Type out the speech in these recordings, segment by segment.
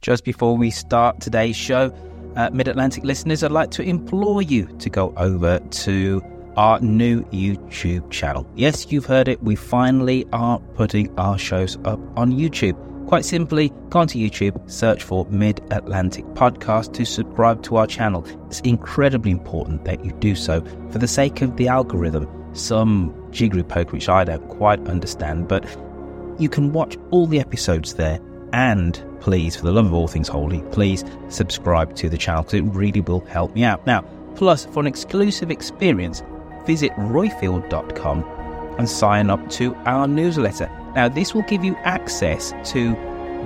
Just before we start today's show, uh, Mid Atlantic listeners, I'd like to implore you to go over to our new YouTube channel. Yes, you've heard it. We finally are putting our shows up on YouTube. Quite simply, go onto YouTube, search for Mid Atlantic Podcast to subscribe to our channel. It's incredibly important that you do so for the sake of the algorithm. Some jiggery poke which I don't quite understand, but you can watch all the episodes there. And please, for the love of all things holy, please subscribe to the channel because it really will help me out. Now, plus, for an exclusive experience, visit roifield.com and sign up to our newsletter. Now, this will give you access to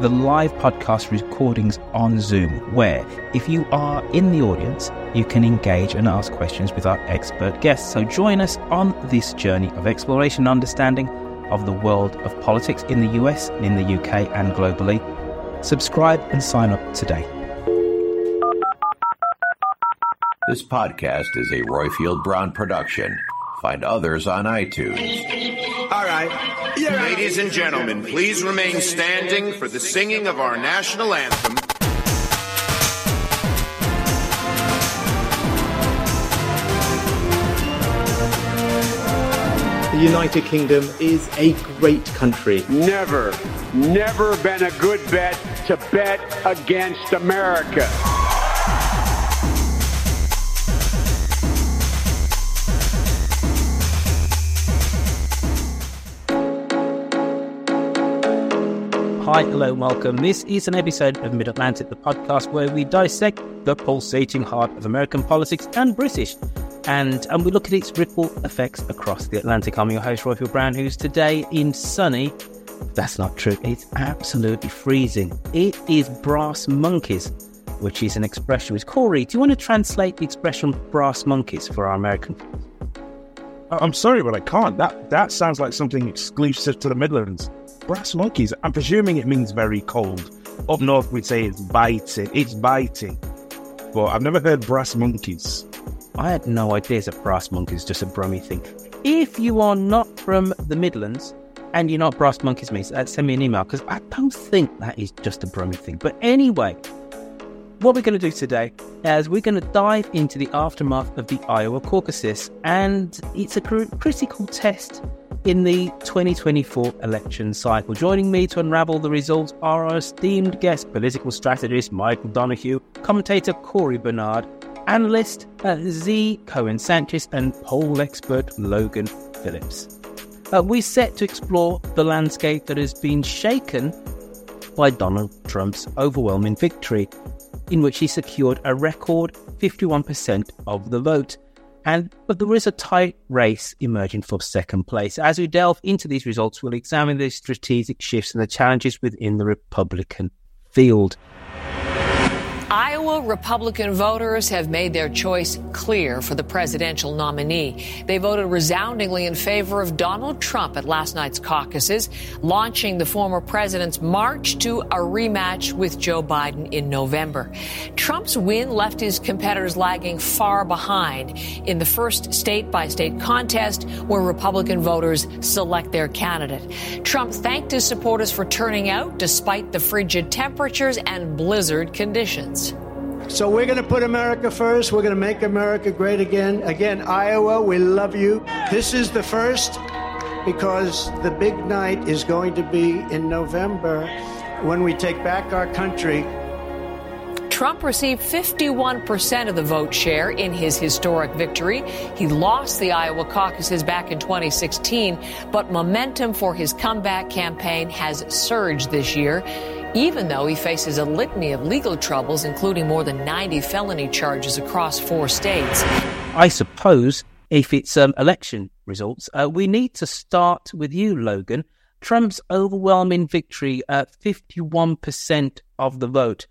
the live podcast recordings on Zoom, where if you are in the audience, you can engage and ask questions with our expert guests. So join us on this journey of exploration and understanding of the world of politics in the US, in the UK, and globally. Subscribe and sign up today. This podcast is a Roifield Brown production. Find others on iTunes. All right. Yeah. Ladies and gentlemen, please remain standing for the singing of our national anthem. The United Kingdom is a great country. Never, never been a good bet to bet against America. Hi, hello, welcome. This is an episode of Mid Atlantic, the podcast where we dissect the pulsating heart of American politics and British. And, and we look at its ripple effects across the Atlantic. I'm your host, Roifield Brown, who's today in sunny. That's not true. It's absolutely freezing. It is brass monkeys, which is an expression. With Corey, do you want to translate the expression brass monkeys for our American I'm sorry, but I can't. That that sounds like something exclusive to the Midlands. Brass monkeys. I'm presuming it means very cold. Up north, we'd say it's biting. It's biting. But I've never heard brass monkeys. I had no idea that brass monkey is just a Brummy thing. If you are not from the Midlands and you're not brass monkeys, me, send me an email because I don't think that is just a Brummy thing. But anyway, what we're going to do today is we're going to dive into the aftermath of the Iowa caucuses, and it's a critical test in the 2024 election cycle. Joining me to unravel the results are our esteemed guest, political strategist Michael Donoghue, commentator Corey Bernard, analyst uh, Zee. Cohen Sanchez, and poll expert Logan Phillips. Uh, we're set to explore the landscape that has been shaken by Donald Trump's overwhelming victory, in which he secured a record 51% of the vote. And but there is a tight race emerging for second place. As we delve into these results, we'll examine the strategic shifts and the challenges within the Republican field. Iowa Republican voters have made their choice clear for the presidential nominee. They voted resoundingly in favor of Donald Trump at last night's caucuses, launching the former president's march to a rematch with Joe Biden in November. Trump's win left his competitors lagging far behind in the first state by state contest where Republican voters select their candidate. Trump thanked his supporters for turning out despite the frigid temperatures and blizzard conditions. So we're going to put America first. We're going to make America great again. Again, Iowa, we love you. This is the first because the big night is going to be in November when we take back our country. Trump received 51% of the vote share in his historic victory. He lost the Iowa caucuses back in 2016, but momentum for his comeback campaign has surged this year even though he faces a litany of legal troubles, including more than 90 felony charges across four states. I suppose if it's um, election results, uh, we need to start with you, Logan. Trump's overwhelming victory at 51% of the vote.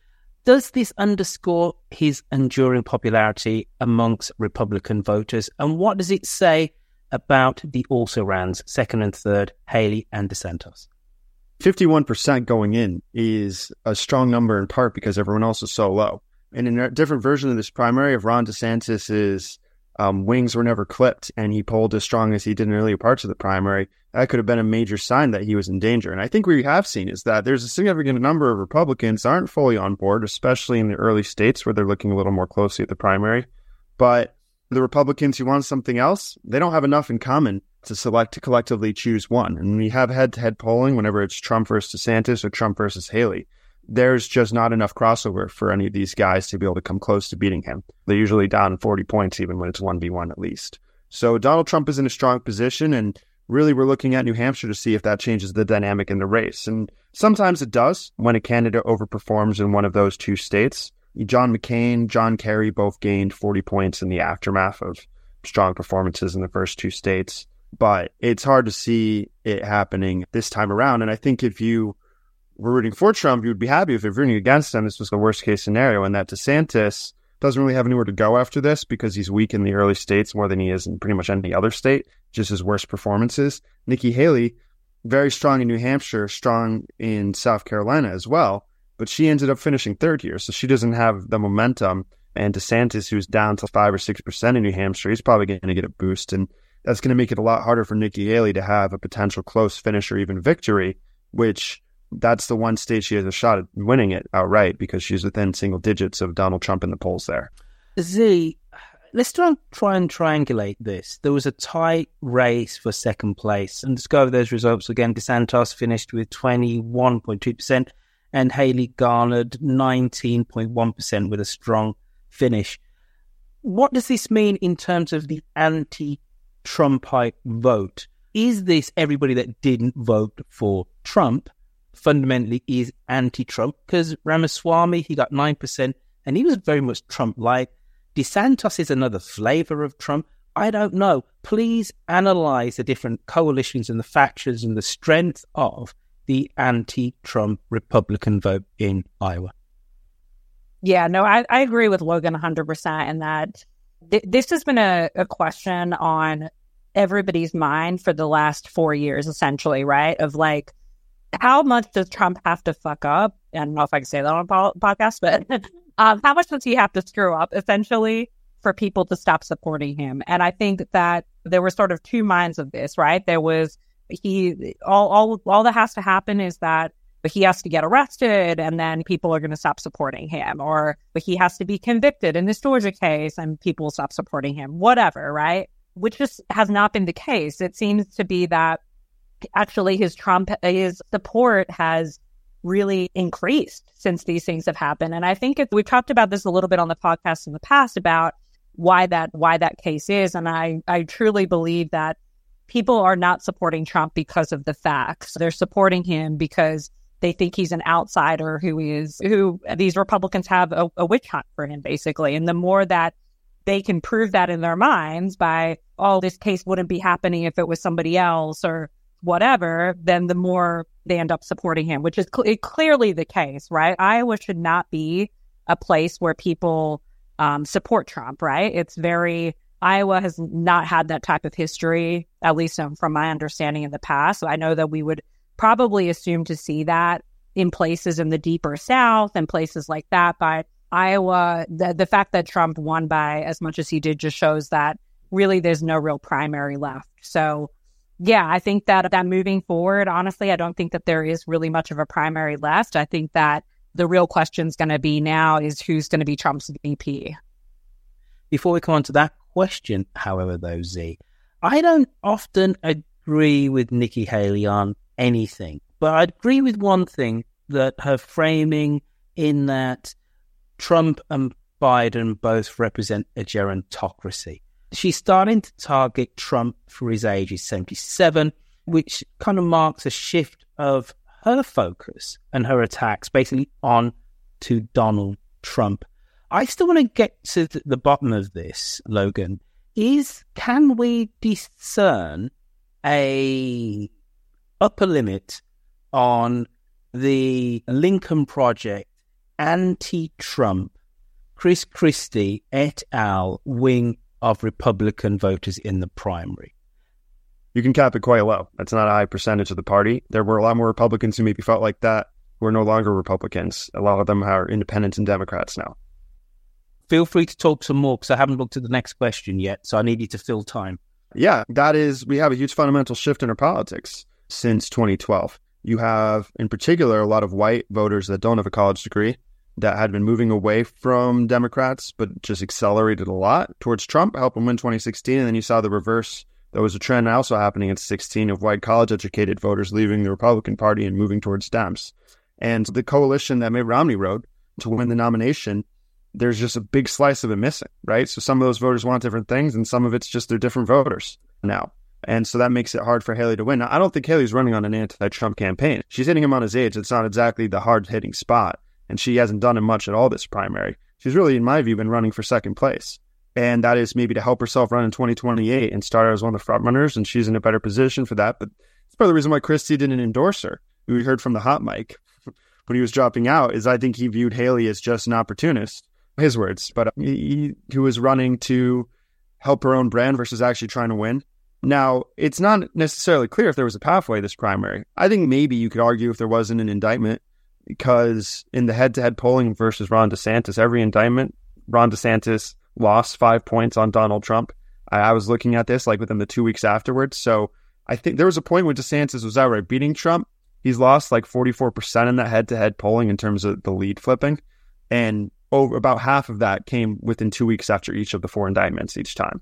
Does this underscore his enduring popularity amongst Republican voters? And what does it say about the also rans, second and third, Haley and DeSantis? 51% going in is a strong number in part because everyone else is so low. And in a different version of this primary, if Ron DeSantis is um, wings were never clipped and he pulled as strong as he did in earlier parts of the primary, that could have been a major sign that he was in danger. And I think we have seen is that there's a significant number of Republicans aren't fully on board, especially in the early states where they're looking a little more closely at the primary. But the Republicans who want something else, they don't have enough in common to select to collectively choose one. And we have head to head polling whenever it's Trump versus DeSantis or Trump versus Haley there's just not enough crossover for any of these guys to be able to come close to beating him. They're usually down 40 points, even when it's 1v1 at least. So Donald Trump is in a strong position, and really we're looking at New Hampshire to see if that changes the dynamic in the race. And sometimes it does when a candidate overperforms in one of those two states. John McCain, John Kerry both gained 40 points in the aftermath of strong performances in the first two states. But it's hard to see it happening this time around. And I think if you were rooting for Trump, you would be happy if you're rooting against him. This was the worst case scenario, and that DeSantis doesn't really have anywhere to go after this because he's weak in the early states more than he is in pretty much any other state, just his worst performances. Nikki Haley, very strong in New Hampshire, strong in South Carolina as well, but she ended up finishing third here, so she doesn't have the momentum. And DeSantis, who's down to five or six percent in New Hampshire, he's probably going to get a boost, and that's going to make it a lot harder for Nikki Haley to have a potential close finish or even victory, which that's the one state she has a shot at winning it outright because she's within single digits of Donald Trump in the polls there. Zee, let's try, try and triangulate this. There was a tight race for second place. And let's go over those results again. DeSantis finished with 21.2%, and Haley garnered 19.1% with a strong finish. What does this mean in terms of the anti Trumpite vote? Is this everybody that didn't vote for Trump? fundamentally is anti-Trump because Ramaswamy he got nine percent and he was very much Trump-like. DeSantis is another flavor of Trump. I don't know. Please analyze the different coalitions and the factions and the strength of the anti-Trump Republican vote in Iowa. Yeah, no, I, I agree with Logan 100% in that th- this has been a, a question on everybody's mind for the last four years, essentially, right? Of like, how much does Trump have to fuck up? I don't know if I can say that on a po- podcast, but um, how much does he have to screw up essentially for people to stop supporting him? And I think that there were sort of two minds of this, right? There was he all all all that has to happen is that he has to get arrested and then people are going to stop supporting him or but he has to be convicted in this Georgia case and people will stop supporting him whatever right which just has not been the case it seems to be that actually his Trump, his support has really increased since these things have happened. And I think we've talked about this a little bit on the podcast in the past about why that why that case is. And I I truly believe that people are not supporting Trump because of the facts. They're supporting him because they think he's an outsider who is who these Republicans have a, a witch hunt for him, basically. And the more that they can prove that in their minds by, oh, this case wouldn't be happening if it was somebody else, or whatever, then the more they end up supporting him, which is cl- clearly the case, right? Iowa should not be a place where people um, support Trump, right? It's very, Iowa has not had that type of history, at least from my understanding in the past. So I know that we would probably assume to see that in places in the deeper South and places like that. But Iowa, the, the fact that Trump won by as much as he did just shows that really there's no real primary left. So yeah, I think that that moving forward, honestly, I don't think that there is really much of a primary left. I think that the real question is going to be now is who's going to be Trump's VP. Before we come on to that question, however, though, Zee, I don't often agree with Nikki Haley on anything, but I agree with one thing that her framing in that Trump and Biden both represent a gerontocracy she's starting to target Trump for his age. He's 77, which kind of marks a shift of her focus and her attacks basically on to Donald Trump. I still want to get to the bottom of this, Logan. Is can we discern a upper limit on the Lincoln Project anti-Trump Chris Christie et al. wing of Republican voters in the primary. You can cap it quite low. That's not a high percentage of the party. There were a lot more Republicans who maybe felt like that who are no longer Republicans. A lot of them are independents and Democrats now. feel free to talk some more because I haven't looked at the next question yet. So I need you to fill time. Yeah, that is, we have a huge fundamental shift in our politics since 2012. You have, in particular, a lot of white voters that don't have a college degree that had been moving away from Democrats, but just accelerated a lot towards Trump, helped him win 2016. And then you saw the reverse. There was a trend also happening in 16 of white college educated voters leaving the Republican Party and moving towards Dems. And the coalition that Mitt Romney wrote to win the nomination, there's just a big slice of it missing, right? So some of those voters want different things, and some of it's just they're different voters now. And so that makes it hard for Haley to win. Now, I don't think Haley's running on an anti Trump campaign. She's hitting him on his age. It's not exactly the hard hitting spot. And she hasn't done him much at all this primary. She's really, in my view, been running for second place. And that is maybe to help herself run in 2028 and start as one of the front runners. And she's in a better position for that. But it's part of the reason why Christie didn't endorse her. We heard from the hot mic when he was dropping out is I think he viewed Haley as just an opportunist, his words, but he, he was running to help her own brand versus actually trying to win. Now, it's not necessarily clear if there was a pathway this primary. I think maybe you could argue if there wasn't an indictment, because in the head to head polling versus Ron DeSantis, every indictment, Ron DeSantis lost five points on Donald Trump. I, I was looking at this like within the two weeks afterwards. So I think there was a point when DeSantis was outright beating Trump. He's lost like 44% in that head to head polling in terms of the lead flipping. And over about half of that came within two weeks after each of the four indictments each time.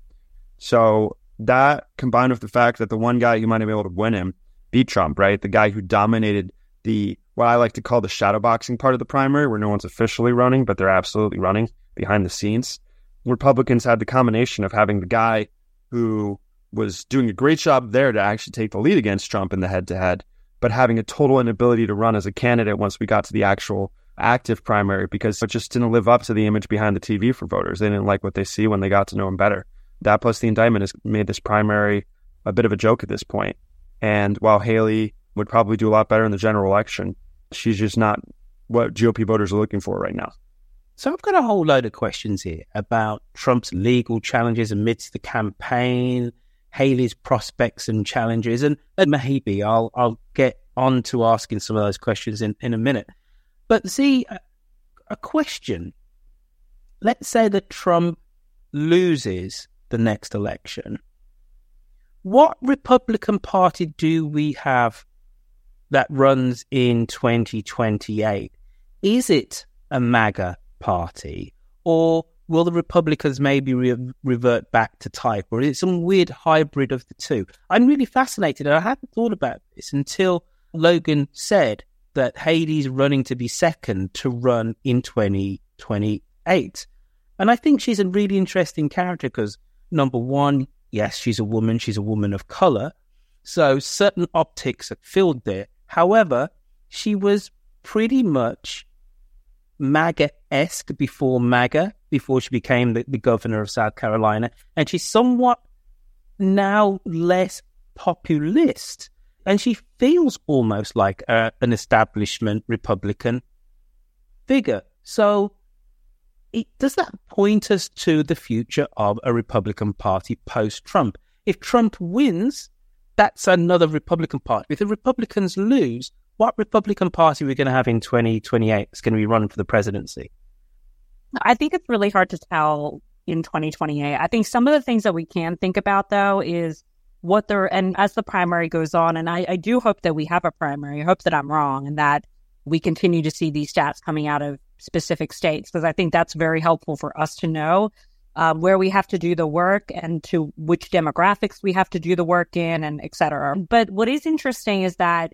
So that combined with the fact that the one guy who might have been able to win him beat Trump, right? The guy who dominated the what I like to call the shadowboxing part of the primary, where no one's officially running, but they're absolutely running behind the scenes. Republicans had the combination of having the guy who was doing a great job there to actually take the lead against Trump in the head to head, but having a total inability to run as a candidate once we got to the actual active primary because it just didn't live up to the image behind the TV for voters. They didn't like what they see when they got to know him better. That plus the indictment has made this primary a bit of a joke at this point. And while Haley would probably do a lot better in the general election, she's just not what GOP voters are looking for right now. So I've got a whole load of questions here about Trump's legal challenges amidst the campaign, Haley's prospects and challenges, and, and maybe I'll I'll get on to asking some of those questions in, in a minute. But Zee, a, a question. Let's say that Trump loses the next election. What Republican Party do we have that runs in 2028? Is it a MAGA party or will the Republicans maybe re- revert back to type or is it some weird hybrid of the two? I'm really fascinated and I hadn't thought about this until Logan said that Haley's running to be second to run in 2028. And I think she's a really interesting character because, number one, yes, she's a woman, she's a woman of color. So certain optics are filled there. However, she was pretty much MAGA esque before MAGA, before she became the, the governor of South Carolina. And she's somewhat now less populist and she feels almost like a, an establishment Republican figure. So, does that point us to the future of a Republican Party post Trump? If Trump wins, that's another Republican Party. If the Republicans lose, what Republican Party are we going to have in 2028 that's going to be running for the presidency? I think it's really hard to tell in 2028. I think some of the things that we can think about, though, is what they're and as the primary goes on, and I, I do hope that we have a primary. I hope that I'm wrong and that we continue to see these stats coming out of specific states because I think that's very helpful for us to know um, where we have to do the work and to which demographics we have to do the work in and et cetera. But what is interesting is that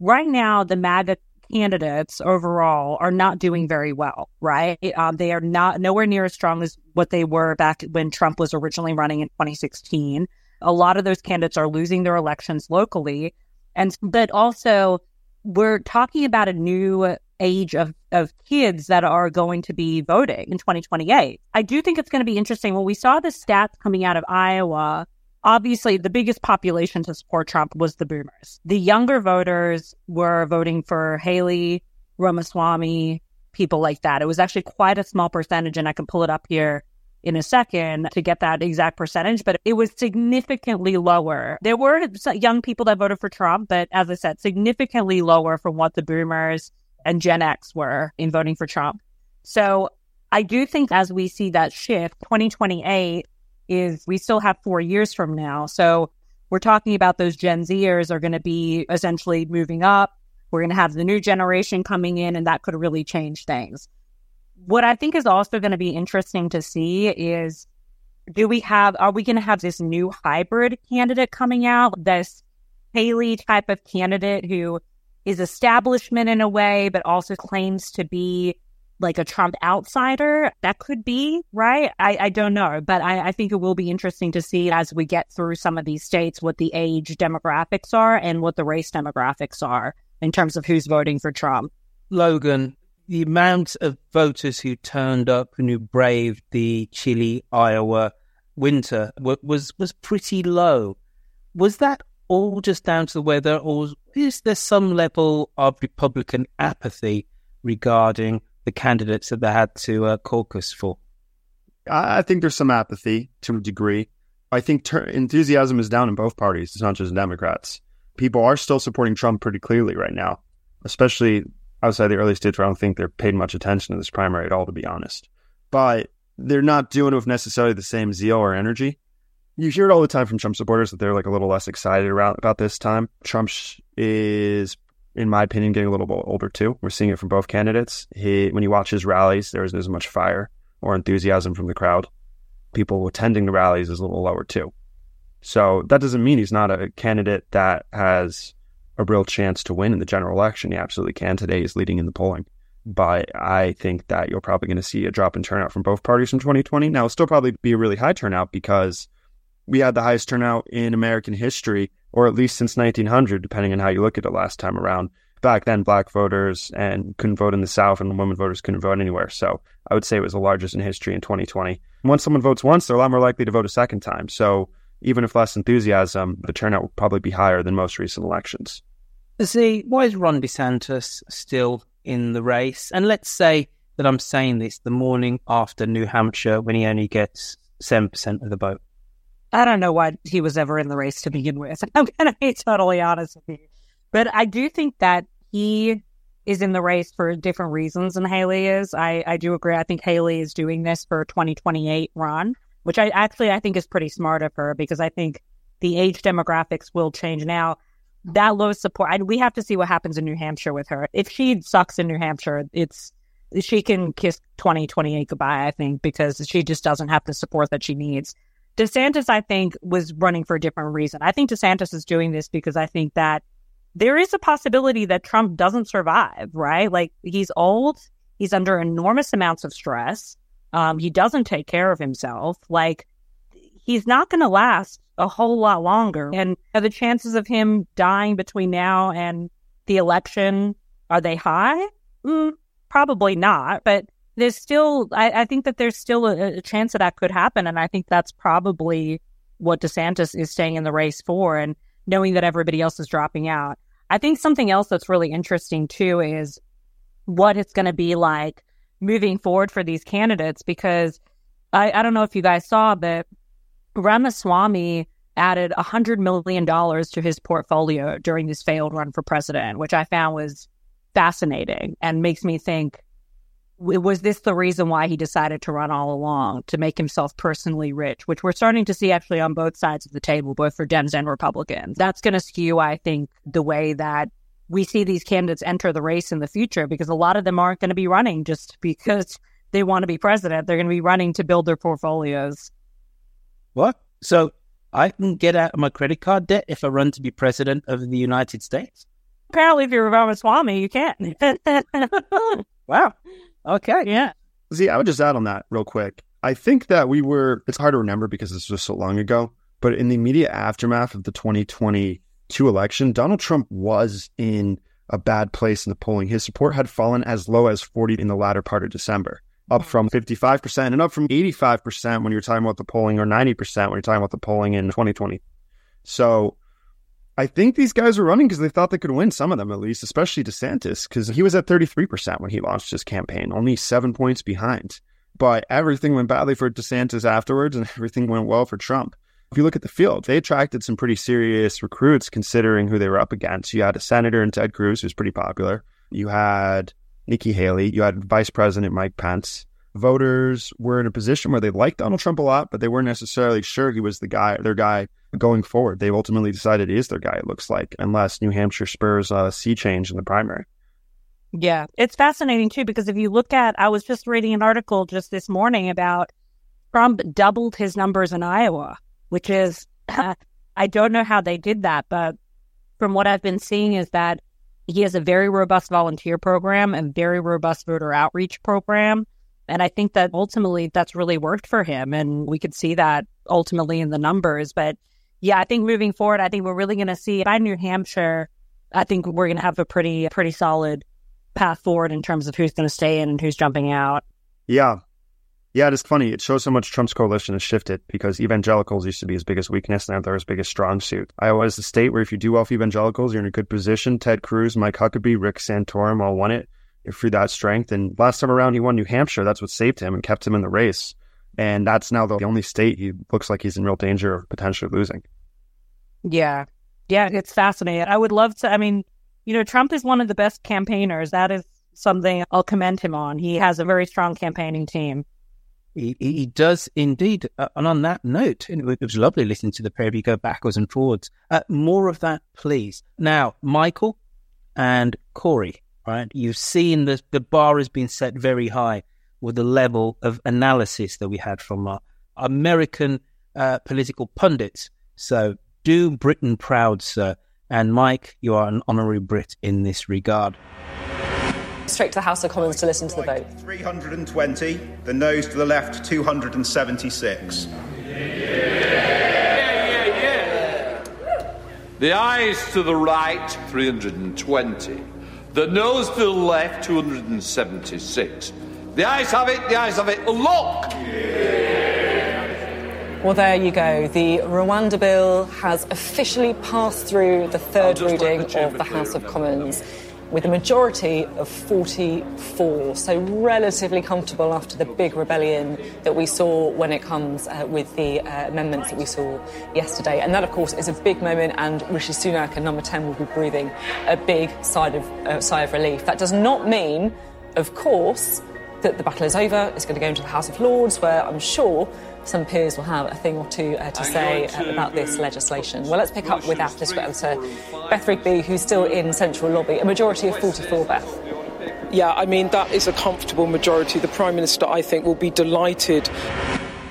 right now the MAGA candidates overall are not doing very well, right? Um, they are not nowhere near as strong as what they were back when Trump was originally running in 2016 a lot of those candidates are losing their elections locally. And, but also we're talking about a new age of, of kids that are going to be voting in 2028. I do think it's going to be interesting. When we saw the stats coming out of Iowa, obviously the biggest population to support Trump was the boomers. The younger voters were voting for Haley, Ramaswamy, people like that. It was actually quite a small percentage, and I can pull it up here in a second to get that exact percentage, but it was significantly lower. There were young people that voted for Trump, but as I said, significantly lower from what the boomers and Gen X were in voting for Trump. So I do think as we see that shift, 2028 is we still have four years from now. So we're talking about those Gen Zers are going to be essentially moving up. We're going to have the new generation coming in, and that could really change things. What I think is also going to be interesting to see is do we have, are we going to have this new hybrid candidate coming out, this Haley type of candidate who is establishment in a way, but also claims to be like a Trump outsider. That could be, right? I, I don't know. But I, I think it will be interesting to see as we get through some of these states what the age demographics are and what the race demographics are in terms of who's voting for Trump. Logan, the amount of voters who turned up and who braved the chilly Iowa winter was was pretty low. Was that all just down to the weather, or is there some level of Republican apathy regarding the candidates that they had to uh, caucus for? I think there's some apathy to a degree. I think ter- enthusiasm is down in both parties. It's not just Democrats. People are still supporting Trump pretty clearly right now, especially outside the early states where I don't think they're paid much attention to this primary at all, to be honest. But they're not doing it with necessarily the same zeal or energy. You hear it all the time from Trump supporters that they're like a little less excited about, about this time. Trump is, in my opinion, getting a little bit older too. We're seeing it from both candidates. He, when you watch his rallies, there isn't as much fire or enthusiasm from the crowd. People attending the rallies is a little lower too. So that doesn't mean he's not a candidate that has a real chance to win in the general election. He absolutely can. Today he's leading in the polling. But I think that you're probably going to see a drop in turnout from both parties from 2020. Now, it'll still probably be a really high turnout because we had the highest turnout in American history, or at least since 1900, depending on how you look at it last time around. Back then, black voters and couldn't vote in the South, and women voters couldn't vote anywhere. So I would say it was the largest in history in 2020. once someone votes once, they're a lot more likely to vote a second time. So even if less enthusiasm, the turnout will probably be higher than most recent elections. Zee, why is Ron DeSantis still in the race. And let's say that I'm saying this the morning after New Hampshire when he only gets 7% of the vote. I don't know why he was ever in the race to begin with. I'm going to be totally honest with you. But I do think that he is in the race for different reasons than Haley is. I, I do agree. I think Haley is doing this for 2028 run, which I actually I think is pretty smart of her because I think the age demographics will change now that low support. I, we have to see what happens in New Hampshire with her. If she sucks in New Hampshire, it's she can kiss 2028 goodbye, I think, because she just doesn't have the support that she needs. DeSantis, I think, was running for a different reason. I think DeSantis is doing this because I think that there is a possibility that Trump doesn't survive, right? Like he's old, he's under enormous amounts of stress. Um, he doesn't take care of himself. Like he's not going to last a whole lot longer. And are the chances of him dying between now and the election, are they high? Mm, probably not. But there's still, I, I think that there's still a, a, chance that that could happen. And I think that's probably what DeSantis is staying in the race for and knowing that everybody else is dropping out. I think something else that's really interesting too is what it's going to be like moving forward for these candidates because I, I don't know if you guys saw, but Ramaswamy added $100 million to his portfolio during this failed run for president, which I found was fascinating and makes me think was this the reason why he decided to run all along to make himself personally rich, which we're starting to see actually on both sides of the table, both for Dems and Republicans. That's going to skew, I think, the way that we see these candidates enter the race in the future because a lot of them aren't going to be running just because they want to be president. They're going to be running to build their portfolios. What? So I can get out of my credit card debt if I run to be president of the United States? Apparently, if you're Ramaswamy, you can't. wow. Okay. Yeah. See, I would just add on that real quick. I think that we were, it's hard to remember because this was so long ago, but in the immediate aftermath of the 2022 election, Donald Trump was in a bad place in the polling. His support had fallen as low as 40 in the latter part of December up from 55% and up from 85% when you're talking about the polling or 90% when you're talking about the polling in 2020. So I think these guys were running because they thought they could win some of them at least, especially DeSantis, because he was at 33% when he launched his campaign, only seven points behind. But everything went badly for DeSantis afterwards and everything went well for Trump. If you look at the field, they attracted some pretty serious recruits considering who they were up against. You had a senator in Ted Cruz, who's pretty popular. You had Nikki Haley. You had Vice President Mike Pence. voters were in a position where they liked Donald Trump a lot, but they weren't necessarily sure he was the guy, their guy going forward. They've ultimately decided he is their guy, it looks like, unless New Hampshire spurs a sea change in the primary. Yeah, it's fascinating too, because if you look at, I was just reading an article just this morning about Trump doubled his numbers in Iowa, which is, I don't know how they did that, but from what I've been seeing is that he has a very robust volunteer program and very robust voter outreach program. And I think that ultimately that's really worked for him. And we could see that ultimately in the numbers. But yeah, I think moving forward, I think we're really going to see by New Hampshire, I think we're going to have a pretty, pretty solid path forward in terms of who's going to stay in and who's jumping out. Yeah. Yeah, it's funny. It shows how much Trump's coalition has shifted because evangelicals used to be his biggest weakness, now they're his biggest strong suit. Iowa is the state where if you do well for evangelicals, you're in a good position. Ted Cruz, Mike Huckabee, Rick Santorum all won it through that strength. And last time around, he won New Hampshire. That's what saved him and kept him in the race. And that's now the only state he looks like he's in real danger of potentially losing. Yeah. Yeah, it's fascinating. I would love to. I mean, you know, Trump is one of the best campaigners. That is something I'll commend him on. He has a very strong campaigning team. He, he does indeed. Uh, and on that note, it was lovely listening to the pair of you go backwards and forwards. Uh, more of that, please. Now, Michael and Corey, right? You've seen the, the bar has been set very high with the level of analysis that we had from our American uh, political pundits. So do Britain proud, sir. And Mike, you are an honorary Brit in this regard straight to the House of Commons to listen to the vote. 320, the noes to the left 276. The ayes to the right 320, the noes to the left 276. The ayes have it, the ayes have it. Look! Well, there you go. The Rwanda bill has officially passed through the third reading the of the House of Commons with a majority of 44. So, relatively comfortable after the big rebellion that we saw when it comes uh, with the uh, amendments that we saw yesterday. And that, of course, is a big moment, and Rishi Sunak and number 10 will be breathing a big sigh of, uh, sigh of relief. That does not mean, of course, that the battle is over. It's going to go into the House of Lords, where I'm sure some peers will have a thing or two uh, to say uh, about this legislation. Well, let's pick up with our political editor, Beth Rigby, who's still in Central Lobby. A majority of 44, Beth. Yeah, I mean, that is a comfortable majority. The Prime Minister, I think, will be delighted.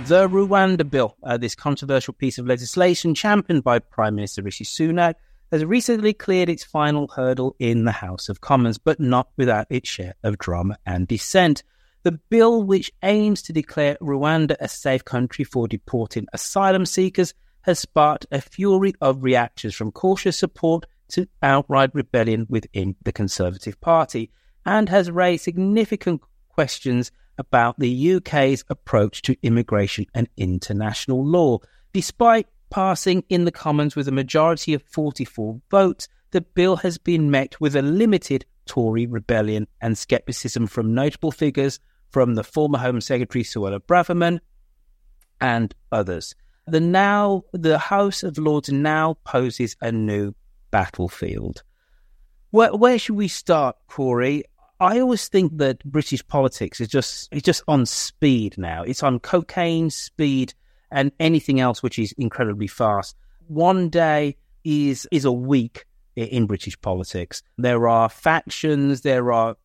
The Rwanda Bill, uh, this controversial piece of legislation championed by Prime Minister Rishi Sunak, has recently cleared its final hurdle in the House of Commons, but not without its share of drama and dissent. The bill, which aims to declare Rwanda a safe country for deporting asylum seekers, has sparked a fury of reactions from cautious support to outright rebellion within the Conservative Party and has raised significant questions about the UK's approach to immigration and international law. Despite passing in the Commons with a majority of 44 votes, the bill has been met with a limited Tory rebellion and scepticism from notable figures from the former Home Secretary Suella Braverman and others. The now the House of Lords now poses a new battlefield. Where, where should we start, Corey? I always think that British politics is just it's just on speed now. It's on cocaine speed and anything else which is incredibly fast. One day is is a week in British politics. There are factions, there are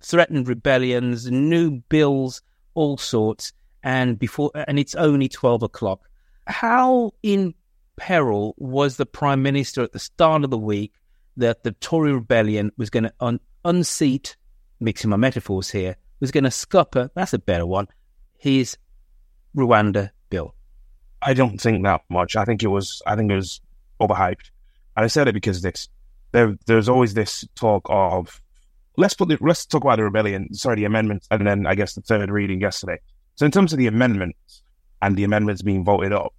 threatened rebellions, new bills, all sorts, and before and it's only twelve o'clock. How in peril was the prime minister at the start of the week that the Tory rebellion was going to un- unseat, mixing my metaphors here, was going to scupper. That's a better one. His Rwanda bill. I don't think that much. I think it was. I think it was overhyped, and I said it because this. There, there's always this talk of let's put the, let's talk about the rebellion. Sorry, the amendments, and then I guess the third reading yesterday. So in terms of the amendments and the amendments being voted up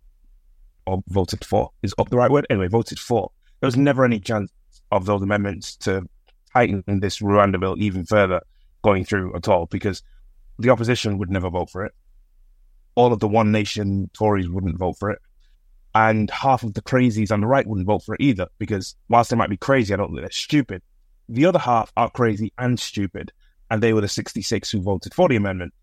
or voted for, is up the right word? Anyway, voted for. There was never any chance of those amendments to tighten this Rwanda bill even further going through at all because the opposition would never vote for it. All of the One Nation Tories wouldn't vote for it. And half of the crazies on the right wouldn't vote for it either because whilst they might be crazy, I don't think they're stupid. The other half are crazy and stupid, and they were the 66 who voted for the amendment.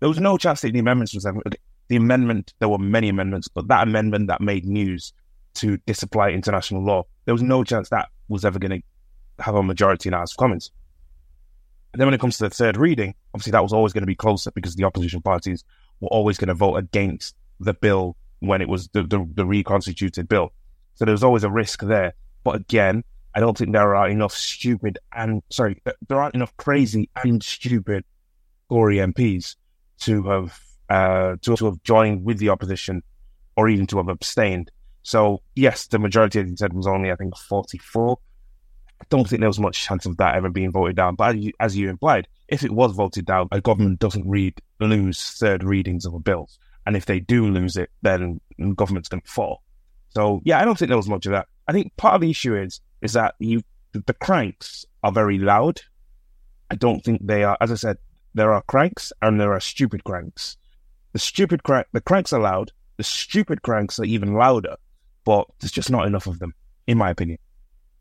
there was no chance that the amendments was ever, the amendment. There were many amendments, but that amendment that made news to disapply international law, there was no chance that was ever going to have a majority in House of Commons. And then when it comes to the third reading, obviously that was always going to be closer because the opposition parties were always going to vote against the bill when it was the, the, the reconstituted bill. So there was always a risk there. But again, I don't think there are enough stupid and sorry, there aren't enough crazy and stupid Tory MPs to have uh, to, to have joined with the opposition or even to have abstained. So yes, the majority, as you said, was only I think forty four. I don't think there was much chance of that ever being voted down. But as you, as you implied, if it was voted down, a government doesn't read lose third readings of a bill, and if they do lose it, then the government's going to fall. So yeah, I don't think there was much of that. I think part of the issue is is that you the cranks are very loud. I don't think they are. As I said, there are cranks and there are stupid cranks. The stupid crank, the cranks are loud. The stupid cranks are even louder, but there's just not enough of them, in my opinion.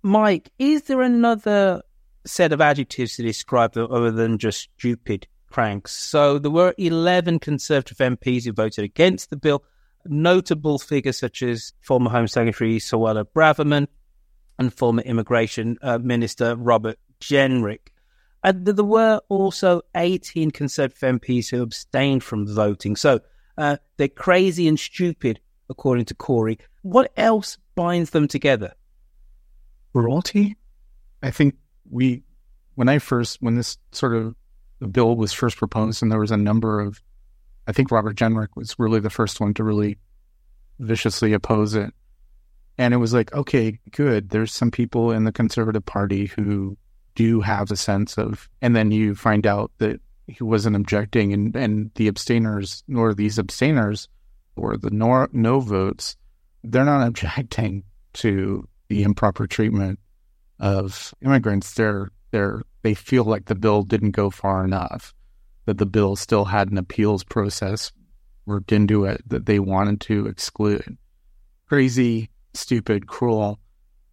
Mike, is there another set of adjectives to describe them other than just stupid cranks? So there were 11 Conservative MPs who voted against the bill. Notable figures such as former Home Secretary Suella Braverman and former Immigration uh, Minister Robert Jenrick. And there were also 18 Conservative MPs who abstained from voting. So uh, they're crazy and stupid, according to Corey. What else binds them together? Royalty. I think we, when I first, when this sort of bill was first proposed, and there was a number of, I think Robert Jenrick was really the first one to really viciously oppose it. And it was like, okay, good. There's some people in the Conservative Party who do have a sense of, and then you find out that he wasn't objecting, and, and the abstainers, nor these abstainers, or the no, no votes, they're not objecting to the improper treatment of immigrants. They're they're they feel like the bill didn't go far enough, that the bill still had an appeals process worked into it that they wanted to exclude. Crazy, stupid, cruel.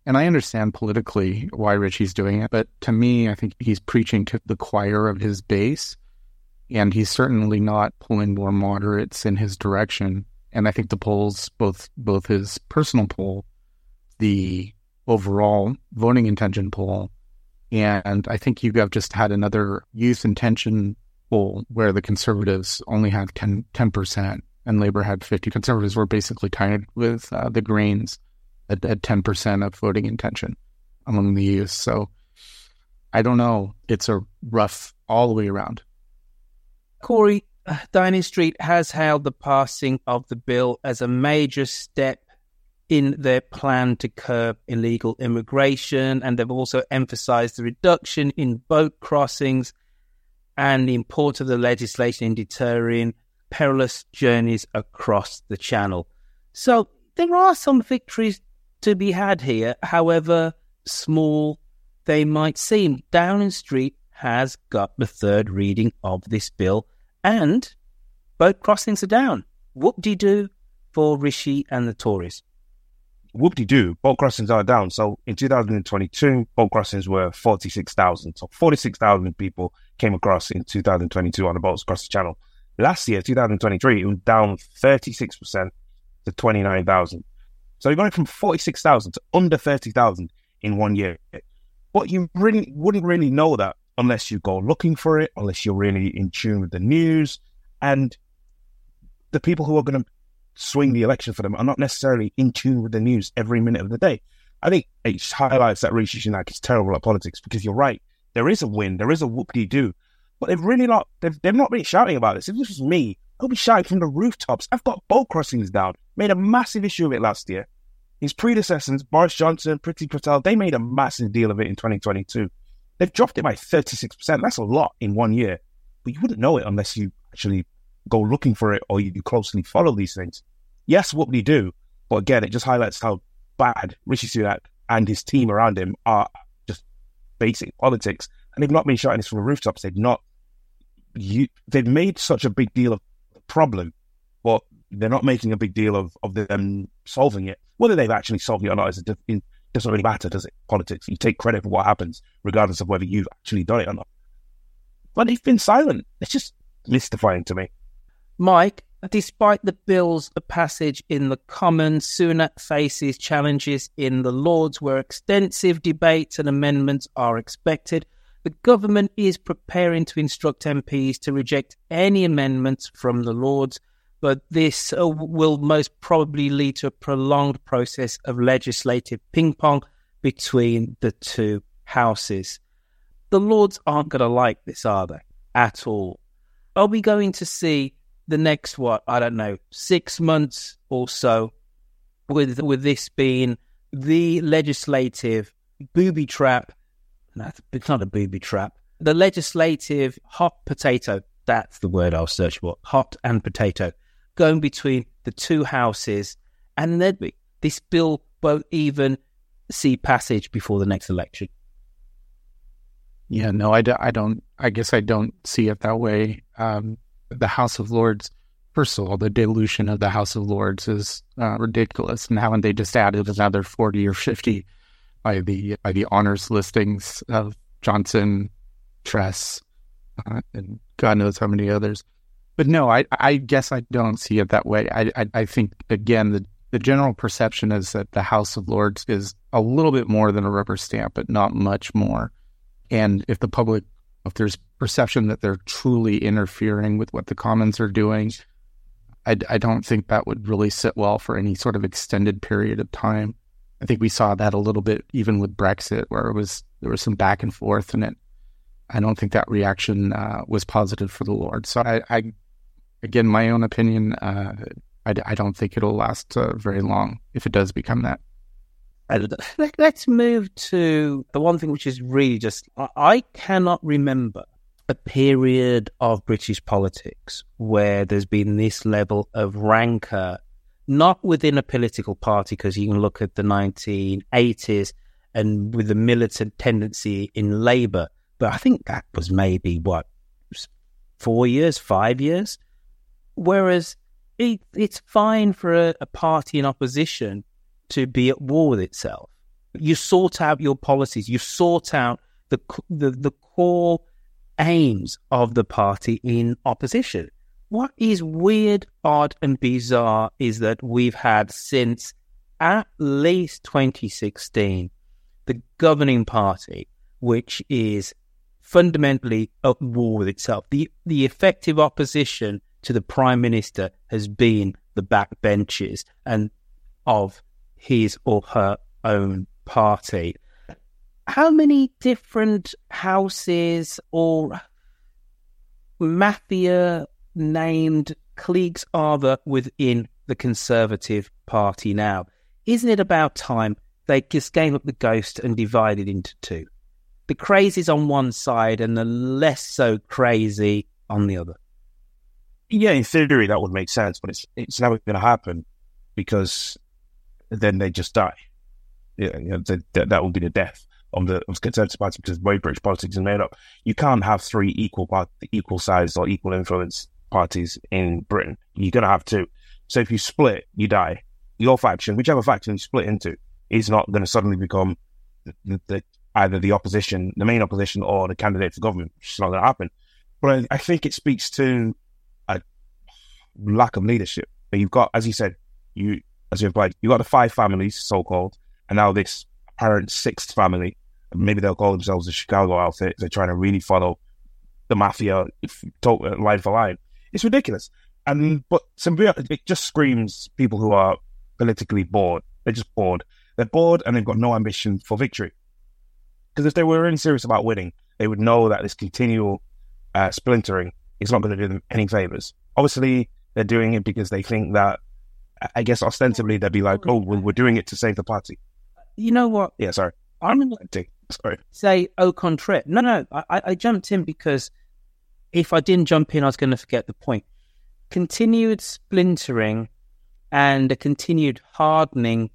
And I understand politically why Rishi's doing it, but to me, I think he's preaching to the choir of his base. And he's certainly not pulling more moderates in his direction. And I think the polls, both both his personal poll, the overall voting intention poll, and I think you have just had another youth intention poll where the conservatives only had 10 percent and Labor had fifty. Conservatives were basically tied with uh, the Greens at, at 10% of voting intention among the youth. So I don't know. It's a rough all the way around. Corey, uh, Downing Street has hailed the passing of the bill as a major step in their plan to curb illegal immigration, and they've also emphasized the reduction in boat crossings and the importance of the legislation in deterring perilous journeys across the channel. So there are some victories to be had here, however small they might seem. Downing Street has got the third reading of this bill, and boat crossings are down. Whoop de doo for Rishi and the Tories. Whoop de doo, boat crossings are down. So in 2022, boat crossings were 46,000. So 46,000 people came across in 2022 on the boats across the channel. Last year, 2023, it was down 36% to 29,000. So you're going from 46,000 to under 30,000 in one year. But you really wouldn't really know that unless you go looking for it, unless you're really in tune with the news. And the people who are going to swing the election for them are not necessarily in tune with the news every minute of the day. I think it highlights that Rishi Sunak is terrible at politics because you're right. There is a win, there is a whoop de doo, but they've really not, they've, they've not been shouting about this. If this was me, I'd be shouting from the rooftops. I've got boat crossings down made a massive issue of it last year. His predecessors, Boris Johnson, Priti Patel, they made a massive deal of it in 2022. They've dropped it by 36%. That's a lot in one year. But you wouldn't know it unless you actually go looking for it or you closely follow these things. Yes, what we do, but again, it just highlights how bad Rishi Sunak and his team around him are just basic politics. And they've not been shouting this from the rooftops. They've not, you, they've made such a big deal of the problem, but they're not making a big deal of, of them solving it. Whether they've actually solved it or not is it doesn't really matter, does it? Politics. You take credit for what happens, regardless of whether you've actually done it or not. But they've been silent. It's just mystifying to me. Mike, despite the bill's passage in the Commons, Sunak faces challenges in the Lords where extensive debates and amendments are expected. The government is preparing to instruct MPs to reject any amendments from the Lords, but this uh, will most probably lead to a prolonged process of legislative ping pong between the two houses. The Lords aren't going to like this, are they? At all. Are we going to see the next what I don't know six months or so with with this being the legislative booby trap? No, it's not a booby trap. The legislative hot potato. That's the word I'll search for. Hot and potato going between the two houses, and then this bill won't even see passage before the next election. Yeah, no, I, do, I don't. I guess I don't see it that way. Um, the House of Lords, first of all, the dilution of the House of Lords is uh, ridiculous. And haven't they just added another forty or fifty by the by the honors listings of Johnson, Truss, uh, and God knows how many others? But no, I I guess I don't see it that way. I I, I think again the the general perception is that the House of Lords is a little bit more than a rubber stamp, but not much more. And if the public, if there's perception that they're truly interfering with what the Commons are doing, I, I don't think that would really sit well for any sort of extended period of time. I think we saw that a little bit even with Brexit, where it was there was some back and forth, and it. I don't think that reaction uh, was positive for the Lord. So I, I again, my own opinion, uh, I, I, don't think it'll last uh, very long if it does become that. Let's move to the one thing which is really just I cannot remember a period of British politics where there's been this level of rancor, not within a political party, because you can look at the 1980s and with the militant tendency in Labour, but I think that was maybe what four years, five years. Whereas it, it's fine for a, a party in opposition to be at war with itself. You sort out your policies. You sort out the the, the core aims of the party in opposition. What is weird, odd, and bizarre is that we've had since at least 2016 the governing party, which is fundamentally at war with itself. The the effective opposition to the prime minister has been the backbenches and of his or her own party. How many different houses or mafia named cliques are there within the Conservative Party now? Isn't it about time they just gave up the ghost and divided into two? The crazies on one side and the less so crazy on the other. Yeah, in theory that would make sense, but it's it's never going to happen because then they just die. Yeah, you know, that, that would be the death of the of Conservative Party because the way British politics is made up. You can't have three equal part, equal size or equal influence parties in Britain. You're going to have two. So if you split, you die. Your faction, whichever faction you split into, is not going to suddenly become the, the, either the opposition, the main opposition, or the candidate for government. It's not going to happen. But I, I think it speaks to lack of leadership. But you've got, as you said, you as you've you got the five families, so called, and now this apparent sixth family. Maybe they'll call themselves the Chicago outfit. They're trying to really follow the mafia line for line. It's ridiculous. And but it just screams people who are politically bored. They're just bored. They're bored and they've got no ambition for victory. Because if they were really serious about winning, they would know that this continual uh, splintering is not going to do them any favors. Obviously, they're doing it because they think that I guess ostensibly they'd be like, "Oh, well, we're doing it to save the party." You know what? Yeah, sorry. I'm going to sorry. say au contraire. No, no, I, I jumped in because if I didn't jump in, I was going to forget the point. Continued splintering and a continued hardening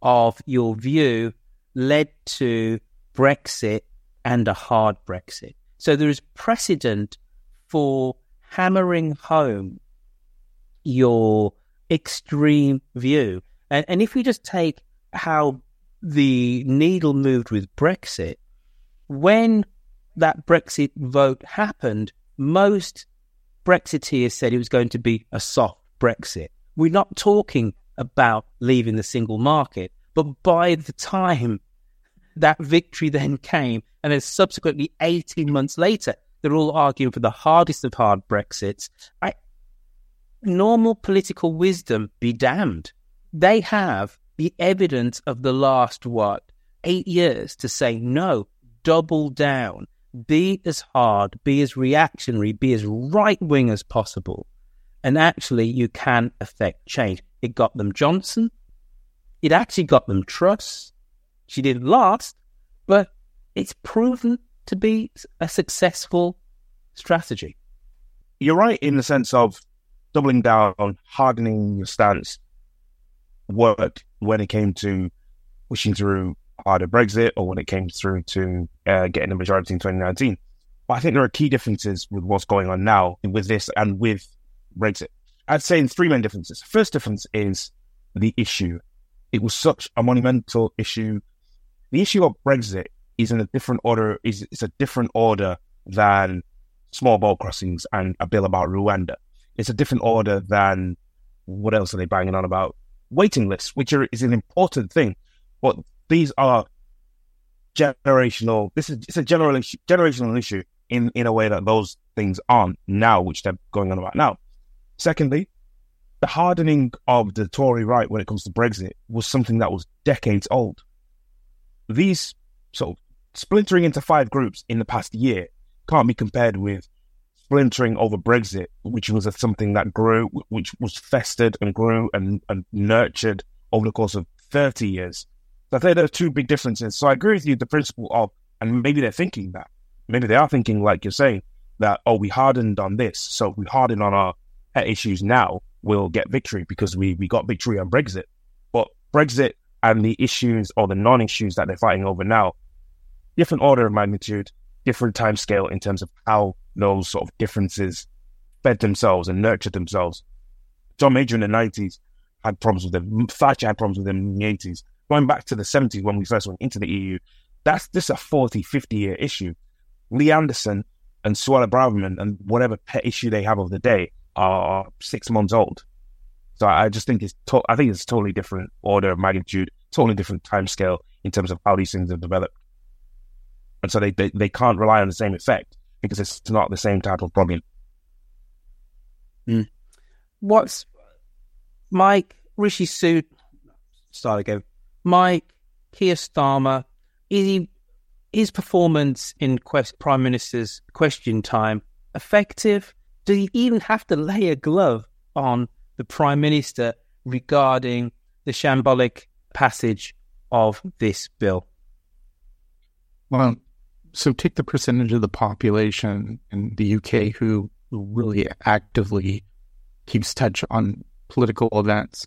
of your view led to Brexit and a hard Brexit. So there is precedent for hammering home your extreme view. And, and if we just take how the needle moved with Brexit, when that Brexit vote happened, most Brexiteers said it was going to be a soft Brexit. We're not talking about leaving the single market, but by the time that victory then came, and then subsequently 18 months later, they're all arguing for the hardest of hard Brexits. I, normal political wisdom be damned. They have the evidence of the last, what, eight years to say no, double down, be as hard, be as reactionary, be as right wing as possible. And actually, you can affect change. It got them Johnson. It actually got them Truss. She didn't last, but it's proven to be a successful strategy. You're right in the sense of doubling down on hardening your stance worked when it came to pushing through harder Brexit or when it came through to uh, getting a majority in 2019. But I think there are key differences with what's going on now with this and with Brexit. I'd say in three main differences. First difference is the issue. It was such a monumental issue. The issue of Brexit is in a different order, is, is a different order than small boat crossings and a bill about Rwanda. It's a different order than what else are they banging on about? Waiting lists, which are, is an important thing. But these are generational. This is it's a general generational issue in in a way that those things aren't now, which they're going on about now. Secondly, the hardening of the Tory right when it comes to Brexit was something that was decades old. These sort of splintering into five groups in the past year can't be compared with splintering over Brexit, which was something that grew, which was festered and grew and, and nurtured over the course of 30 years. So I think there are two big differences. So I agree with you, the principle of, and maybe they're thinking that, maybe they are thinking, like you're saying, that, oh, we hardened on this. So we hardened on our issues now, we'll get victory because we, we got victory on Brexit. But Brexit and the issues or the non issues that they're fighting over now, different order of magnitude, different time scale in terms of how those sort of differences fed themselves and nurtured themselves. John Major in the 90s had problems with them. Thatcher had problems with them in the 80s going back to the 70s when we first went into the EU, that's this a 40, 50 year issue. Lee Anderson and Suella Braverman and whatever pet issue they have of the day are six months old. So I just think it's to- I think it's totally different order of magnitude, totally different time scale in terms of how these things have developed. And so they, they, they can't rely on the same effect because it's not the same type of problem. Mm. What's Mike Rishi Suit? Start again. Mike Keir Starmer, is he, his performance in Quest, Prime Minister's Question Time effective? Does he even have to lay a glove on the Prime Minister regarding the shambolic passage of this bill? Well, so take the percentage of the population in the UK who really actively keeps touch on political events,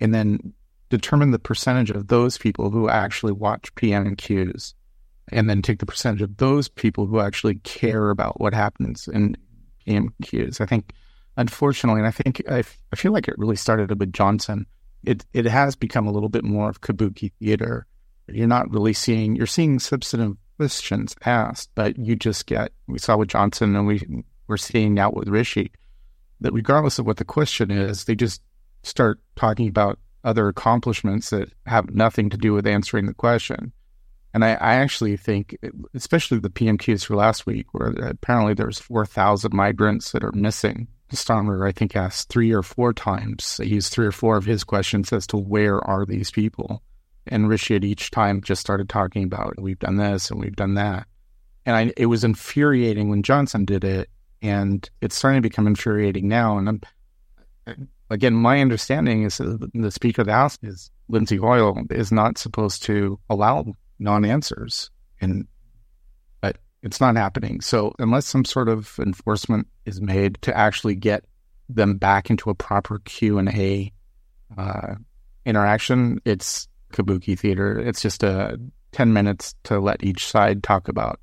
and then determine the percentage of those people who actually watch PMQs and then take the percentage of those people who actually care about what happens in PMQs. I think, unfortunately, and I think I, I feel like it really started with Johnson. It it has become a little bit more of kabuki theater. You're not really seeing you're seeing substantive questions asked, but you just get we saw with Johnson and we we're seeing now with Rishi that regardless of what the question is, they just start talking about other accomplishments that have nothing to do with answering the question. And I, I actually think, especially the PMQs for last week, where apparently there's 4,000 migrants that are missing. Starmer, I think, asked three or four times. He used three or four of his questions as to where are these people. And Rishi at each time just started talking about, we've done this and we've done that. And I, it was infuriating when Johnson did it. And it's starting to become infuriating now. And I'm, again, my understanding is the Speaker of the House is Lindsay Hoyle is not supposed to allow non-answers, and but it's not happening. So unless some sort of enforcement is made to actually get them back into a proper Q and A uh, interaction, it's kabuki theater. It's just a ten minutes to let each side talk about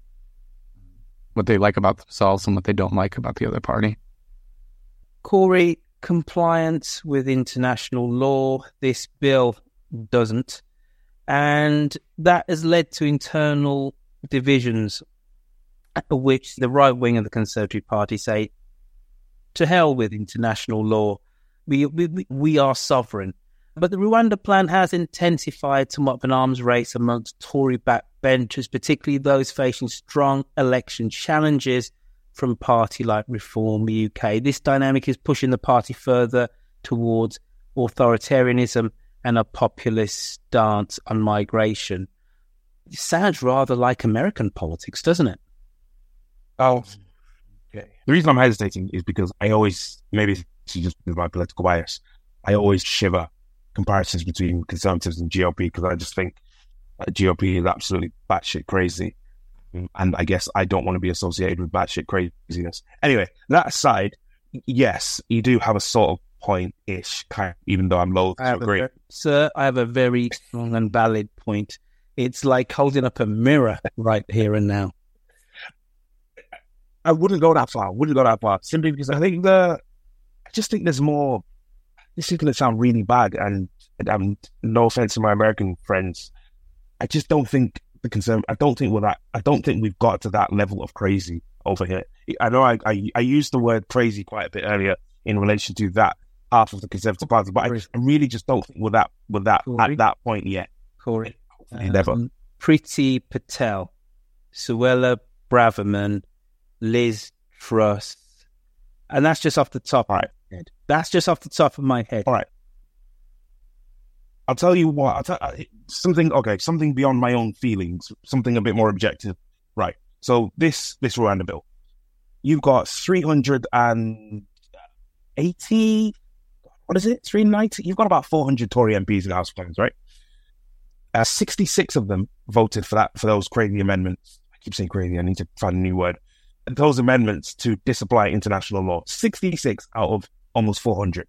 what they like about themselves and what they don't like about the other party. Corey, compliance with international law. This bill doesn't. And that has led to internal divisions, uh, which the right wing of the Conservative Party say To hell with international law. We, we, we are sovereign. But the Rwanda plan has intensified somewhat of an arms race amongst Tory backbenchers, particularly those facing strong election challenges from party like Reform UK. This dynamic is pushing the party further towards authoritarianism and a populist stance on migration. It sounds rather like American politics, doesn't it? Oh, okay. The reason I'm hesitating is because I always, maybe it's just my political bias, I always shiver comparisons between conservatives and GOP because I just think uh, GOP is absolutely batshit crazy. And I guess I don't want to be associated with batshit craziness. Anyway, that aside, yes, you do have a sort of point ish, kind of, even though I'm loath to agree. Sir, I have a very strong and valid point. It's like holding up a mirror right here and now. I wouldn't go that far. I wouldn't go that far simply because I think the, I just think there's more. This is going to sound really bad, and, um, no offense to my American friends, I just don't think the concern. I don't think we're that. I don't think we've got to that level of crazy over here. I know I I, I used the word crazy quite a bit earlier in relation to that half of the Conservative Party, but I, I really just don't think we're that we're that Corey. at that point yet. Corey, um, never. Priti Patel, Suella Braverman, Liz Truss, and that's just off the top. All right. That's just off the top of my head. All right. I'll tell you what. I'll tell, something. Okay, something beyond my own feelings. Something a bit more objective. Right. So this this Rwanda bill, you've got three hundred and eighty. What is it? Three ninety. You've got about four hundred Tory MPs in the House of Commons, right? Uh, Sixty six of them voted for that for those crazy amendments. I keep saying crazy. I need to find a new word. Those amendments to disapply international law. Sixty six out of almost four hundred.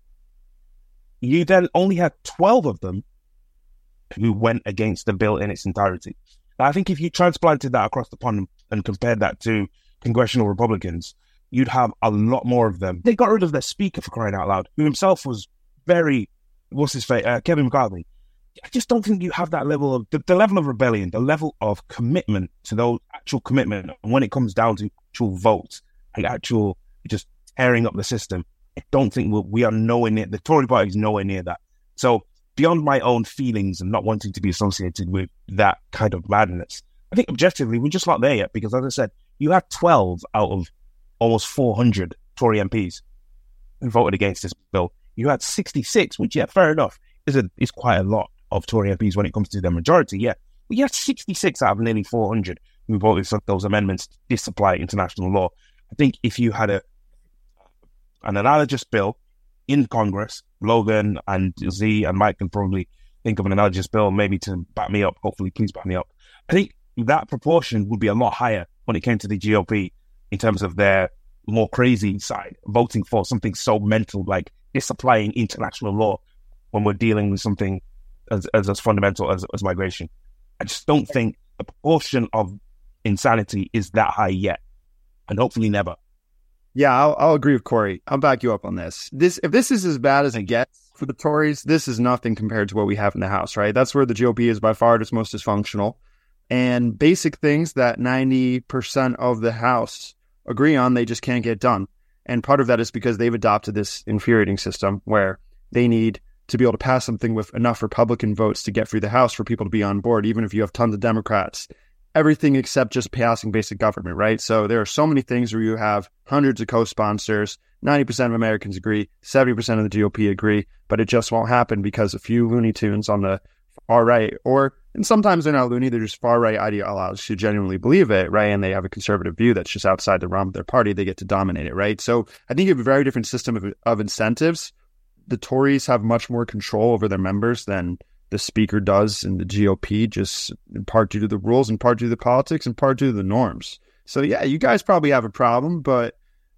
You then only had twelve of them who went against the bill in its entirety. I think if you transplanted that across the pond and compared that to congressional Republicans, you'd have a lot more of them. They got rid of their speaker for crying out loud, who himself was very, what's his face, uh, Kevin McCarthy. I just don't think you have that level of the, the, level of rebellion, the level of commitment to those actual commitment. And when it comes down to actual votes and actual just tearing up the system, don't think we're, we are nowhere near the Tory party is nowhere near that. So beyond my own feelings and not wanting to be associated with that kind of madness, I think objectively we're just not there yet because, as I said, you have 12 out of almost 400 Tory MPs who voted against this bill. You had 66, which, yeah, fair enough, is, a, is quite a lot of Tory MPs when it comes to the majority, yeah. But you had 66 out of nearly 400 who voted for those amendments to disapply international law. I think if you had a an analogous bill in Congress, Logan and Zee and Mike can probably think of an analogous bill maybe to back me up. Hopefully, please back me up. I think that proportion would be a lot higher when it came to the GOP in terms of their more crazy side, voting for something so mental like disapplying international law when we're dealing with something as, as, as fundamental as, as migration. I just don't think the proportion of insanity is that high yet, and hopefully never. Yeah, I'll, I'll, agree with Corey. I'll back you up on this. This, if this is as bad as it gets for the Tories, this is nothing compared to what we have in the House. Right? That's where the GOP is by far its most dysfunctional, and basic things that ninety percent of the House agree on, they just can't get done. And part of that is because they've adopted this infuriating system where they need to be able to pass something with enough Republican votes to get through the House for people to be on board, even if you have tons of Democrats everything except just passing basic government, right? So there are so many things where you have hundreds of co-sponsors, 90% of Americans agree, 70% of the GOP agree, but it just won't happen because a few Looney Tunes on the far right, or and sometimes they're not loony, they're just far right ideologues who genuinely believe it, right? And they have a conservative view that's just outside the realm of their party. They get to dominate it, right? So I think you have a very different system of, of incentives. The Tories have much more control over their members than the speaker does in the GOP, just in part due to the rules, in part due to the politics, and part due to the norms. So yeah, you guys probably have a problem, but,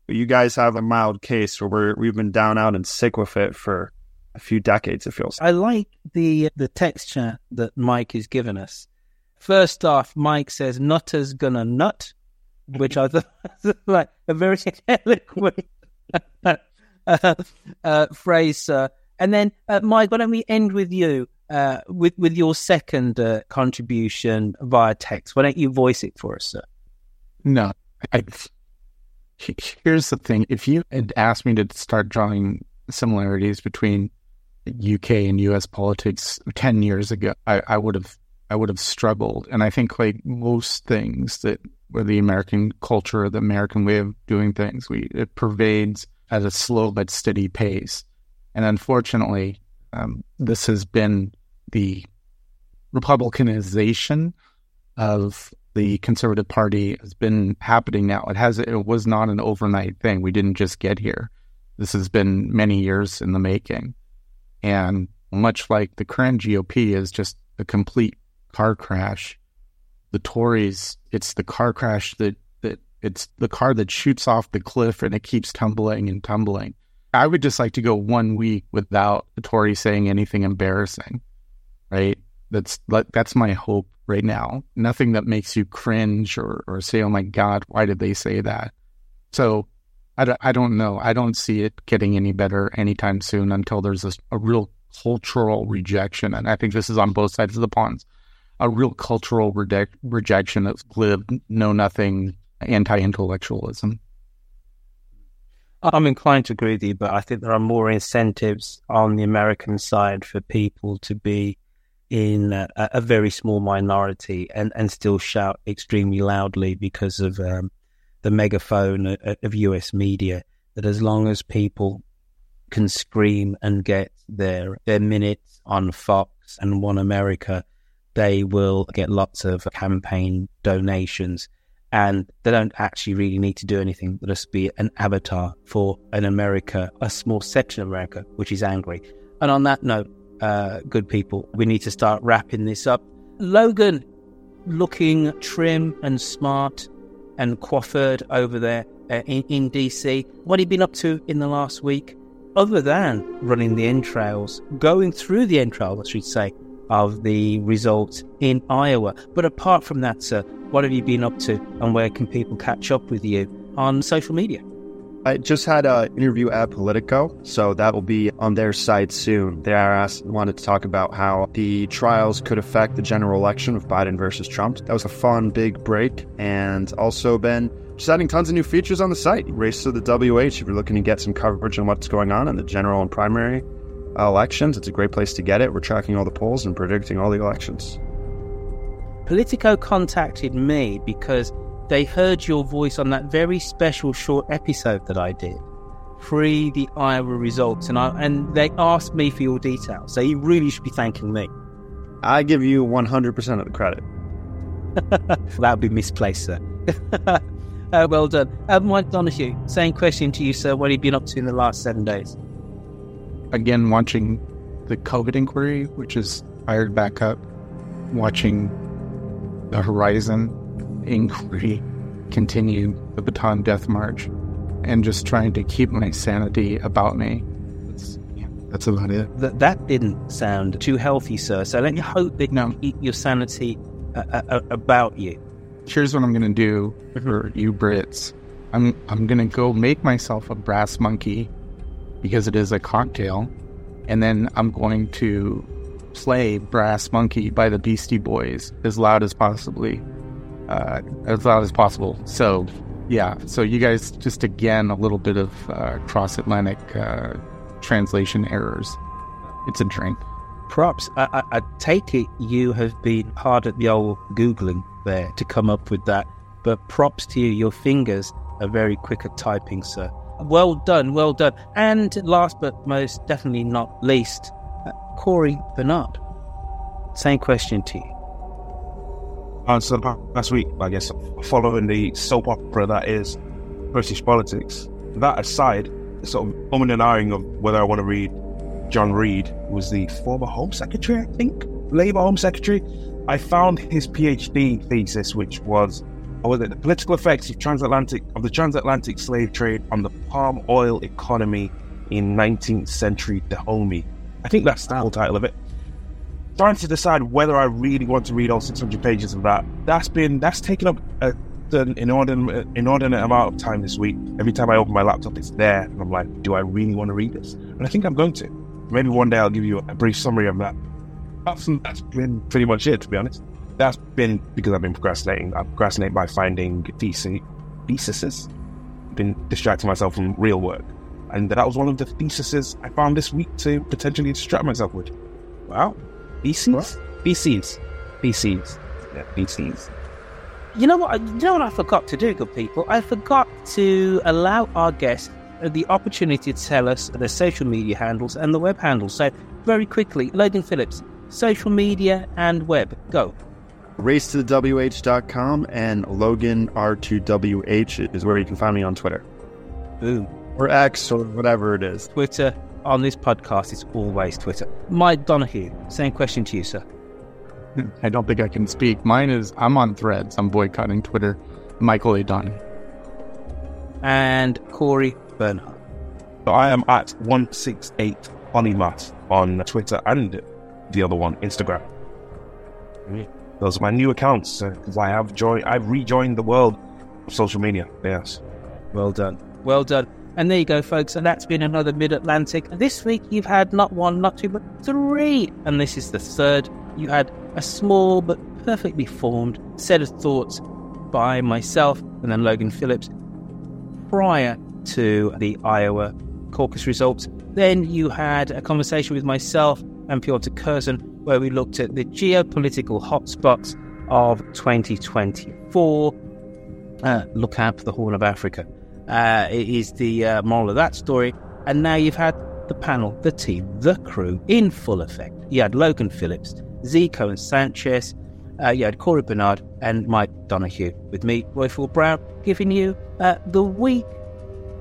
you guys have a mild case where we're, we've been down out and sick with it for a few decades. It feels. I like the the text chat that Mike has given us. First off, Mike says "Nutter's gonna nut," which I thought like a very eloquent uh, uh, phrase, sir. And then, uh, Mike, why don't we end with you? Uh, with with your second uh, contribution via text. Why don't you voice it for us, sir? No, I, Here's the thing: if you had asked me to start drawing similarities between UK and US politics ten years ago, I, I would have I would have struggled. And I think like most things that where the American culture, the American way of doing things, we it pervades at a slow but steady pace. And unfortunately, um, this has been the Republicanization of the Conservative Party has been happening now. It has it was not an overnight thing. We didn't just get here. This has been many years in the making. And much like the current GOP is just a complete car crash. The Tories, it's the car crash that that it's the car that shoots off the cliff and it keeps tumbling and tumbling. I would just like to go one week without the Tory saying anything embarrassing, right? That's that's my hope right now. Nothing that makes you cringe or, or say, "Oh my God, why did they say that?" So I don't, I don't know. I don't see it getting any better anytime soon until there's a, a real cultural rejection, and I think this is on both sides of the ponds. A real cultural rejection of glib, know nothing, anti intellectualism. I'm inclined to agree with you, but I think there are more incentives on the American side for people to be in a, a very small minority and, and still shout extremely loudly because of um, the megaphone of, US media. That as long as people can scream and get their their minutes on Fox and One America, they will get lots of campaign donations and they don't actually really need to do anything but just be an avatar for an America, a small section of America, which is angry. And on that note, uh, good people, we need to start wrapping this up. Logan, looking trim and smart and coiffured over there uh, in, in DC. What have you been up to in the last week? Other than running the entrails, going through the entrails, I should say, of the results in Iowa. But apart from that, sir, what have you been up to and where can people catch up with you on social media? I just had an interview at Politico, so that will be on their site soon. They asked, wanted to talk about how the trials could affect the general election of Biden versus Trump. That was a fun, big break, and also been just adding tons of new features on the site. Race to the WH if you're looking to get some coverage on what's going on in the general and primary elections. It's a great place to get it. We're tracking all the polls and predicting all the elections. Politico contacted me because they heard your voice on that very special short episode that I did, pre the Iowa results, and I and they asked me for your details. So you really should be thanking me. I give you 100% of the credit. that would be misplaced, sir. uh, well done. Uh, Mike Donahue, same question to you, sir. What have you been up to in the last seven days? Again, watching the COVID inquiry, which is fired back up, watching the Horizon inquiry continue the Bataan Death March and just trying to keep my sanity about me. That's, yeah, that's about it. That, that didn't sound too healthy, sir. So let me hope that no. you keep your sanity uh, uh, uh about you. Here's what I'm going to do for you Brits. I'm I'm going to go make myself a brass monkey because it is a cocktail, and then I'm going to play Brass Monkey by the Beastie Boys as loud as possibly, uh, as loud as possible. So, yeah. So you guys just again a little bit of uh, cross Atlantic uh, translation errors. It's a drink. Props. I, I, I take it you have been hard at the old googling there to come up with that, but props to you. Your fingers are very quick at typing, sir. Well done, well done. And last but most definitely not least, Corey Bernard. Same question to you. Uh, so last week, I guess, following the soap opera that is British politics. That aside, sort of umming and ahhing of whether I want to read John Reid, who was the former Home Secretary, I think, Labour Home Secretary. I found his PhD thesis, which was, or was it the political effects of transatlantic of the transatlantic slave trade on the palm oil economy in 19th century Dahomey. I think that's the whole title of it. Trying to decide whether I really want to read all 600 pages of that. That's been that's taken up a, an inordinate, inordinate amount of time this week. Every time I open my laptop, it's there, and I'm like, do I really want to read this? And I think I'm going to. Maybe one day I'll give you a brief summary of that. That's, that's been pretty much it, to be honest. That's been because I've been procrastinating. I procrastinate by finding thesis, theses been distracting myself from real work. And that was one of the theses I found this week to potentially distract myself with. Wow. BCs? BCs. BCs. Yeah, BCs. You know what? You know what I forgot to do, good people. I forgot to allow our guests the opportunity to tell us their social media handles and the web handles. So, very quickly, Logan Phillips, social media and web, go. Race to the WH.com and Logan R2WH is where you can find me on Twitter. Boom. Or X or whatever it is. Twitter on this podcast is always Twitter. Mike Donahue, same question to you, sir. I don't think I can speak. Mine is I'm on threads. I'm boycotting Twitter. Michael A. Donahue. And Corey Bernard. So I am at 168 Polymath on Twitter and the other one, Instagram. Those are my new accounts uh, because I have joined, I've rejoined the world of social media. Yes. Well done. Well done. And there you go, folks. And that's been another Mid Atlantic. This week you've had not one, not two, but three. And this is the third. You had a small but perfectly formed set of thoughts by myself and then Logan Phillips prior to the Iowa caucus results. Then you had a conversation with myself and Piotr Curzon where we looked at the geopolitical hotspots of 2024. Uh, look out for the Horn of Africa. Uh, is the uh, moral of that story. And now you've had the panel, the team, the crew in full effect. You had Logan Phillips, Zee Cohen Sanchez. Uh, you had Corey Bernard and Mike Donahue with me, Roifield Brown, giving you uh, the week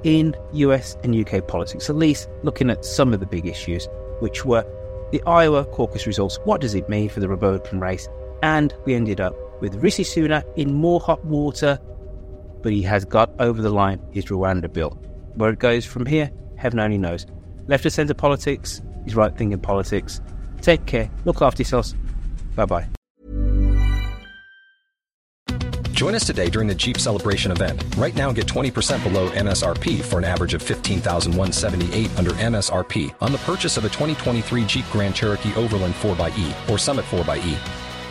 in US and UK politics, at least looking at some of the big issues, which were the Iowa caucus results. What does it mean for the Republican race? And we ended up with Rishi Sunak in more hot water, but he has got over the line his Rwanda bill. Where it goes from here, heaven only knows. Left of centre politics is right thinking politics. Take care, look after yourselves. Bye bye. Join us today during the Jeep Celebration event. Right now, get 20% below MSRP for an average of 15178 under MSRP on the purchase of a 2023 Jeep Grand Cherokee Overland 4xE or Summit 4xE.